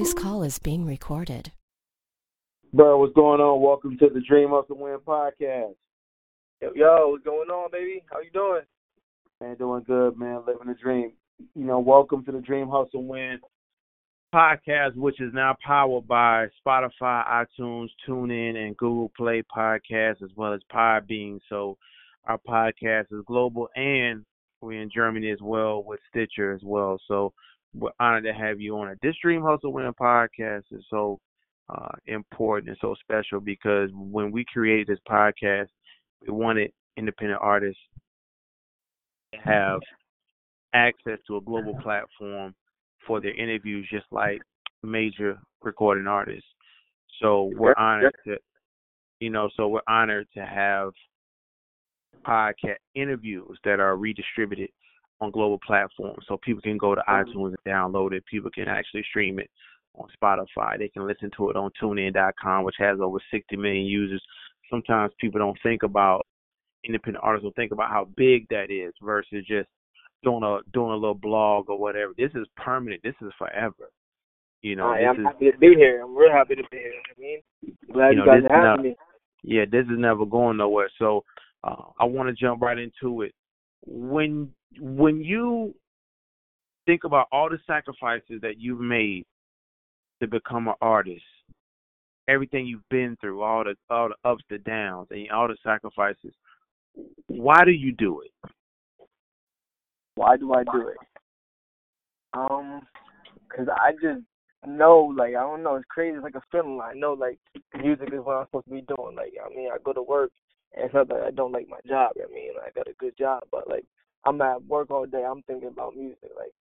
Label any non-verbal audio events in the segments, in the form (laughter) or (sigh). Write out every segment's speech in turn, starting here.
This call is being recorded. Bro, what's going on? Welcome to the Dream Hustle Win podcast. Yo, yo, what's going on, baby? How you doing? Man, doing good, man. Living the dream. You know, welcome to the Dream Hustle Win podcast, which is now powered by Spotify, iTunes, TuneIn, and Google Play Podcasts, as well as Podbean. So our podcast is global, and we're in Germany as well with Stitcher as well. So we're honored to have you on it. This Dream Hustle Win podcast is so uh, important and so special because when we created this podcast, we wanted independent artists to have access to a global platform for their interviews, just like major recording artists. So we're honored to, you know, so we're honored to have podcast interviews that are redistributed on global platforms. So people can go to iTunes and download it. People can actually stream it on Spotify. They can listen to it on TuneIn.com, which has over 60 million users. Sometimes people don't think about independent artists will think about how big that is versus just doing a doing a little blog or whatever. This is permanent. This is forever. You know, I am is, happy to be here. I'm real happy to be here. I mean, glad you, know, you guys are having me. Yeah, this is never going nowhere. So uh, I want to jump right into it. When when you think about all the sacrifices that you've made to become an artist, everything you've been through, all the all the ups, the downs, and all the sacrifices, why do you do it? Why do I do it? Um, cause I just know, like I don't know, it's crazy. It's like a feeling. I know, like music is what I'm supposed to be doing. Like I mean, I go to work, it's not that I don't like my job. I mean, I got a good job, but like I'm at work all day. I'm thinking about music. Like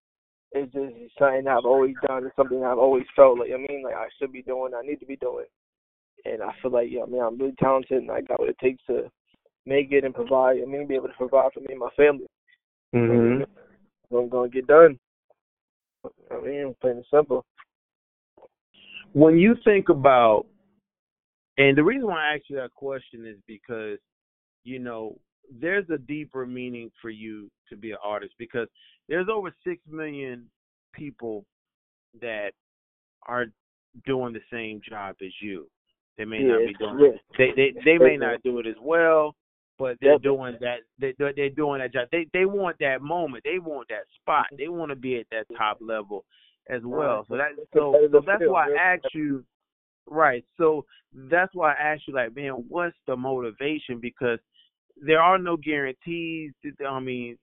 it's just something I've always done. It's something I've always felt like. I mean, like I should be doing. I need to be doing. And I feel like, yeah, I mean, I'm really talented, and I got what it takes to make it and provide. I mean, be able to provide for me and my family. Mhm. So I'm gonna get done. I mean, plain and simple. When you think about, and the reason why I ask you that question is because, you know, there's a deeper meaning for you to be an artist because there's over six million people that are doing the same job as you. They may yeah, not be doing yeah. they they they may not do it as well, but they're doing that they they're doing that job. They they want that moment. They want that spot. They want to be at that top level as well. So that so, so that's why I asked you right. So that's why I asked you like, man, what's the motivation? Because there are no guarantees. I mean,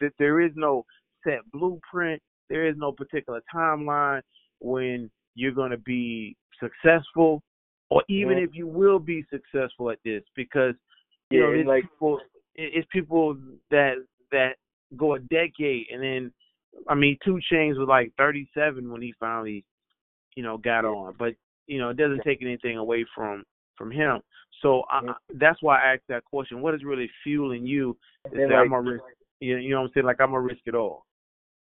that there is no set blueprint. There is no particular timeline when you're going to be successful, or even mm-hmm. if you will be successful at this, because you yeah, know it's like people, it's people that that go a decade, and then I mean, 2 Chainz was like 37 when he finally, you know, got on, but you know, it doesn't take anything away from from him. So I, that's why I asked that question. What is really fueling you say like, I'm a risk? You know what I'm saying? Like I'm a risk it all.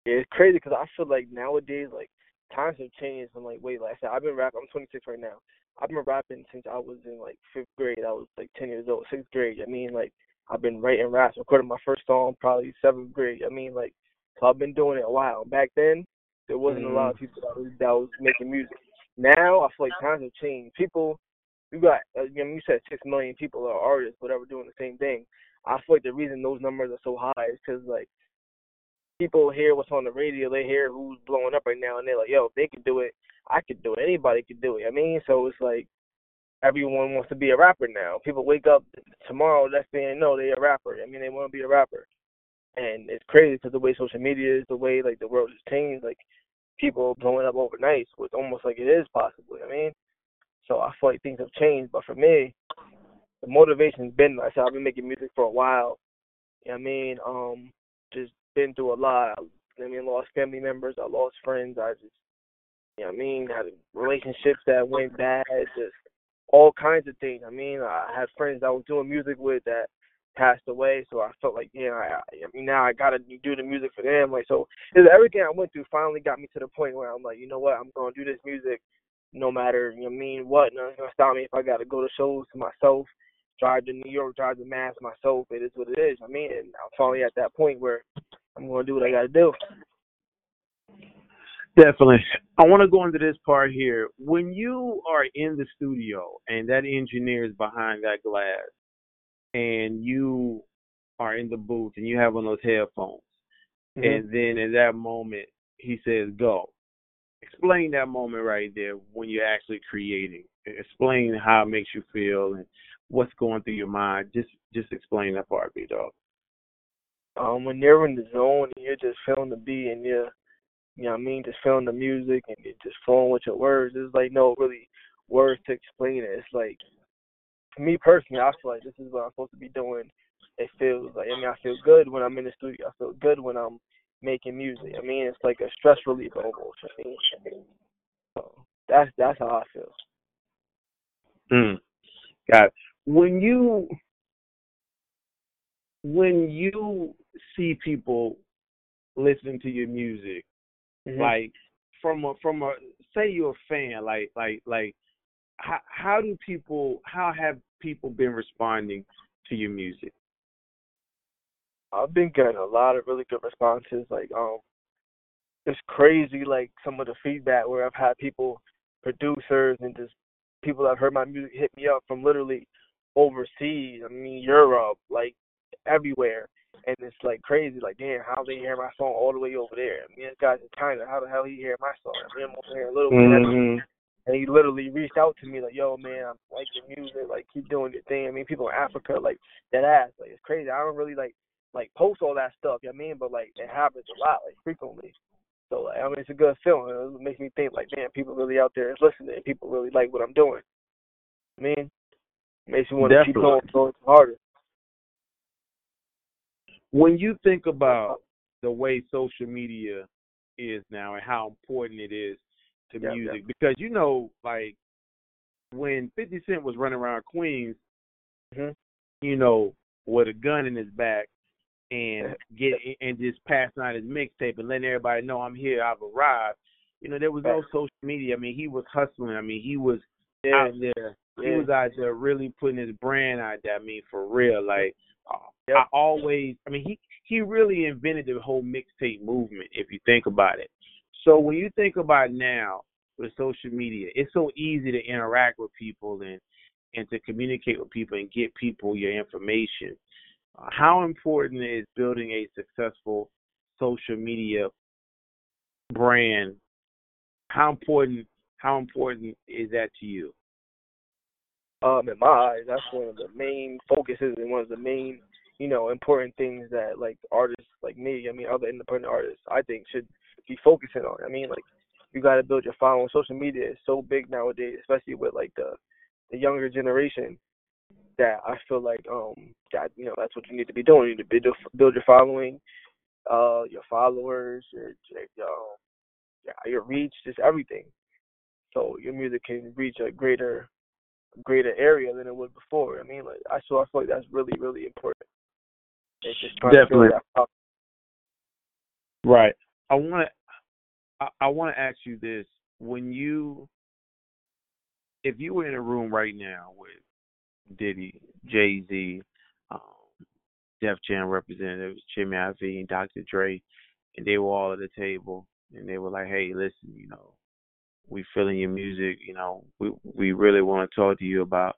Yeah, it's crazy because I feel like nowadays, like times have changed. I'm like, wait, like I said, I've been rapping. I'm 26 right now. I've been rapping since I was in like fifth grade. I was like 10 years old, sixth grade. I mean, like I've been writing raps, recording my first song probably seventh grade. I mean, like so I've been doing it a while. Back then, there wasn't mm-hmm. a lot of people that was, that was making music. Now I feel like times have changed. People you got, uh, I mean, you said six million people are artists, whatever, doing the same thing. I feel like the reason those numbers are so high is because like people hear what's on the radio, they hear who's blowing up right now, and they're like, "Yo, if they can do it, I could do it. Anybody could do it." I mean, so it's like everyone wants to be a rapper now. People wake up tomorrow, that's saying no, they're a rapper. I mean, they want to be a rapper, and it's crazy because the way social media is, the way like the world has changed, like people blowing up overnight. So it's almost like it is possible. I mean, so I feel like things have changed. But for me, the motivation's been I said I've been making music for a while. You know what I mean? Um, just been through a lot. I mean, lost family members, I lost friends, I just you know what I mean, had relationships that went bad, just all kinds of things. I mean, I had friends I was doing music with that passed away, so I felt like, yeah, I, I mean, now I gotta do the music for them. Like, so everything I went through finally got me to the point where I'm like, you know what, I'm gonna do this music no matter you know mean what, nothing's gonna stop me if I gotta go to shows to myself, drive to New York, drive to Mass myself. It is what it is. I mean, and I'm finally at that point where I'm gonna do what I gotta do. Definitely. I want to go into this part here. When you are in the studio and that engineer is behind that glass and you are in the booth and you have on those headphones, Mhm. and then in that moment he says go. Explain that moment right there when you're actually creating. Explain how it makes you feel and what's going through your mind. Just just explain that part, B dog. um, when you're in the zone and you're just feeling the beat and you're, you know what I mean, just feeling the music and you're just flowing with your words, there's like no really words to explain it. It's like, me personally, I feel like this is what I'm supposed to be doing. It feels like, I mean, I feel good when I'm in the studio. I feel good when I'm making music. I mean, it's like a stress relief almost. I mean, so that's that's how I feel. Mm. Got it. When you when you see people listening to your music, Mhm. like from a from a say you're a fan, like like like how how do people how have people been responding to your music? I've been getting a lot of really good responses. Like, um, it's crazy. Like some of the feedback where I've had people, producers, and just people that have heard my music hit me up from literally overseas. I mean, Europe, like everywhere. And it's like crazy. Like, damn, how they hear my song all the way over there? I mean, this guy's in China. How the hell he hear my song? I mean, I'm over here a little bit. Mm-hmm. And he literally reached out to me like, "Yo, man, I like your music. Like, keep doing your thing." I mean, people in Africa like that ass. Like, it's crazy. I don't really like like post all that stuff. You know what I mean? But like, it happens a lot, like frequently. So like, I mean, it's a good feeling. It makes me think like, man, people really out there is listening. People really like what I'm doing. I mean, makes me want to keep going, going harder. When you think about the way social media is now and how important it is to Yeah, music, because you know, like when Fifty Cent was running around Queens, Mhm. you know, with a gun in his back and (laughs) get and just passing out his mixtape and letting everybody know I'm here, I've arrived. You know, there was no social media. I mean, he was hustling. I mean, he was Yeah, out there. He was out there really putting his brand out there. I mean, for real. Like, uh. I always. I mean, he he really invented the whole mixtape movement. If you think about it. So when you think about now with social media, it's so easy to interact with people and and to communicate with people and get people your information. Uh, how important is building a successful social media brand? How important how important is that to you? um in my eyes that's one of the main focuses and one of the main you know important things that like artists like me i mean other independent artists i think should be focusing on i mean like you got to build your following social media is so big nowadays especially with like the the younger generation that i feel like um that you know that's what you need to be doing you need to build your, build your following uh your followers your your, your reach just everything so your music can reach a greater greater area than it would before. I mean, like I so I feel like that's really really important. It's just Definitely. to that. Right. I want to. I, I want to ask you this: When you, if you were in a room right now with Diddy, Jay Z, um, Def Jam representatives, Jimmy Iovine, and Dr. Dre, and they were all at the table, and they were like, "Hey, listen, you know, we feeling your music. You know, we we really want to talk to you about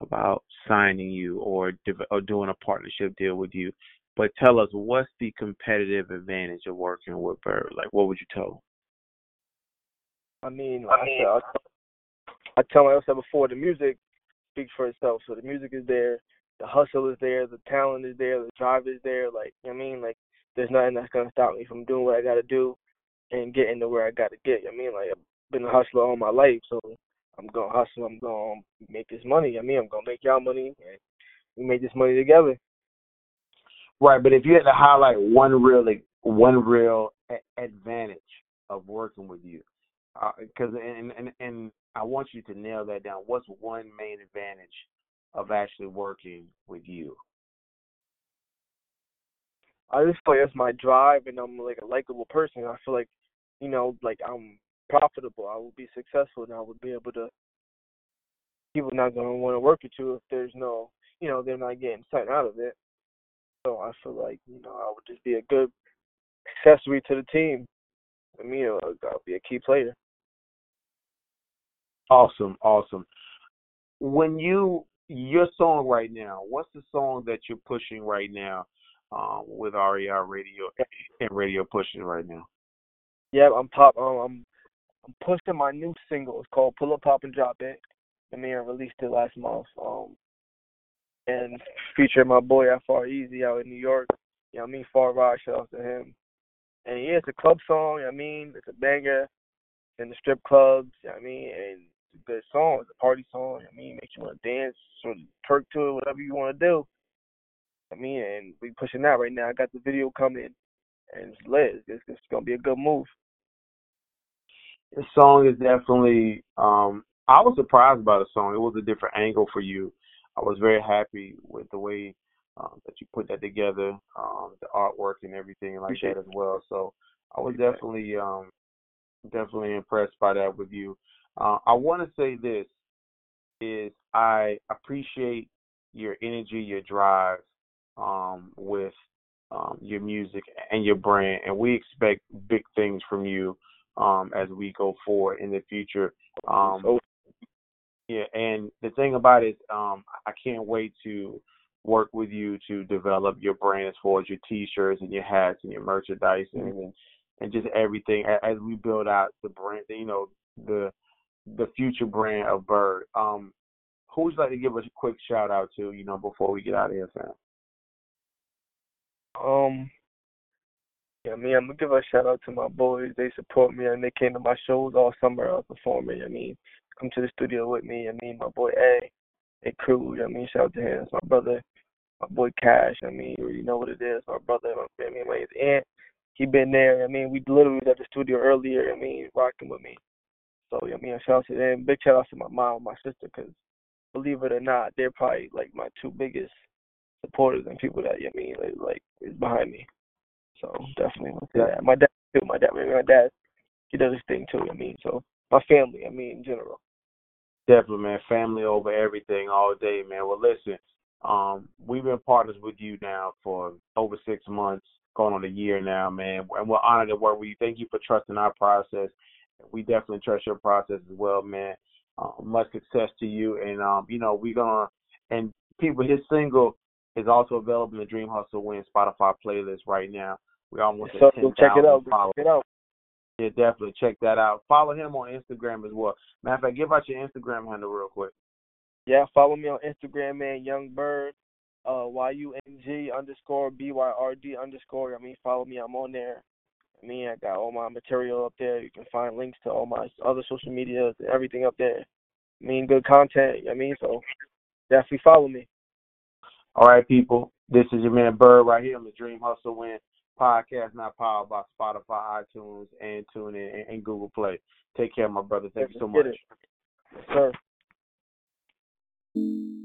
about signing you or or doing a partnership deal with you. But tell us, what's the competitive advantage of working with Byrd? Like, what would you tell? I mean, like I, said, I, I tell myself before, the music speaks for itself. So the music is there, the hustle is there, the talent is there, the drive is there. Like you know what I mean, like there's nothing that's gonna stop me from doing what I gotta do and getting to where I gotta get. You know what I mean, like I've been a hustler all my life, so I'm gonna hustle. I'm gonna make this money. I mean, I'm gonna make y'all money, and we make this money together. Right, but if you had to highlight one real one real a- advantage of working with you, because and, and and I want you to nail that down. What's one main advantage of actually working with you? I just feel like that's my drive, and I'm like a likable person. I feel like, you know, like I'm profitable. I will be successful, and I would be able to. People not gonna want to work with you if there's no, you know, they're not getting something out of it. So I feel like, you know, I would just be a good accessory to the team. I mean, uh, gotta be a key player. Awesome, awesome. When you your song right now, what's the song that you're pushing right now um, with RER Radio and Radio pushing right now? Yeah, I'm pop. Um, I'm I'm pushing my new single. It's called "Pull Up, Pop and Drop It." I mean, I released it last month. Um, and featuring my boy Far Easy out in New York. You know, I mean, Far Ride, shout out to him. And yeah, it's a club song. I mean, it's a banger in the strip clubs. I mean, and it's a good song. It's a party song. I mean, makes you want to dance, sort of twerk to it, whatever you want to do. I mean, and we pushing that right now. I got the video coming, and it's lit. It's, it's gonna be a good move. The song is definitely. um I was surprised by the song. It was a different angle for you. I was very happy with the way um, that you put that together, um, the artwork and everything like Appreciate that as well. So I was definitely um, definitely impressed by that with you. Uh, I want to say this is I appreciate your energy, your drive um, with um, your music and your brand, and we expect big things from you um, as we go forward in the future. Um, So yeah, and the thing about it, um, I can't wait to work with you to develop your brand as far as your T-shirts and your hats and your merchandise and and just everything as we build out the brand. You know, the the future brand of Byrd. Um, who would you like to give us a quick shout out to? You know, before we get out of here, fam. Um, yeah, I mean, I'm gonna give a shout out to my boys. They support me and they came to my shows all summer uh, performing. I mean, come to the studio with me. I mean, my boy A, A Cruz. I mean, shout out to him. It's my brother, my boy Cash. I mean, you know what it is. My brother, my family, my aunt. He been there. I mean, we literally was at the studio earlier. I mean, rocking with me. So I mean, shout out to them. Big shout out to my mom, and my sister, because believe it or not, they're probably like my two biggest supporters and people that I mean, like, like is behind me. So definitely want to say that. My dad too. My dad, my dad, he does his thing too. I mean, so my family. I mean, in general. Definitely, man. Family over everything all day, man. Well, listen, um, we've been partners with you now for over six months, going on a year now, man. And we're honored to work with you. Thank you for trusting our process. We definitely trust your process as well, man. Um, much success to you, and um, you know we're gonna and people. His single is also available in the Dream Hustle Win Spotify playlist right now. We're almost So at ten check it out. Followers. check it out. Yeah, definitely check that out. Follow him on Instagram as well. Matter of fact, give out your Instagram handle real quick. Yeah, follow me on Instagram, man. Yung Byrd, uh, Y U N G underscore B Y R D underscore. I mean, follow me. I'm on there. Mean, I got all my material up there. You can find links to all my other social medias and everything up there. I mean, good content. I mean, so definitely follow me. All right, people. This is your man Byrd right here on the Dream Hustle Win podcast, not powered by Spotify, iTunes, and TuneIn and, and Google Play. Take care, my brother. Thank you so much. it. Yes, sir.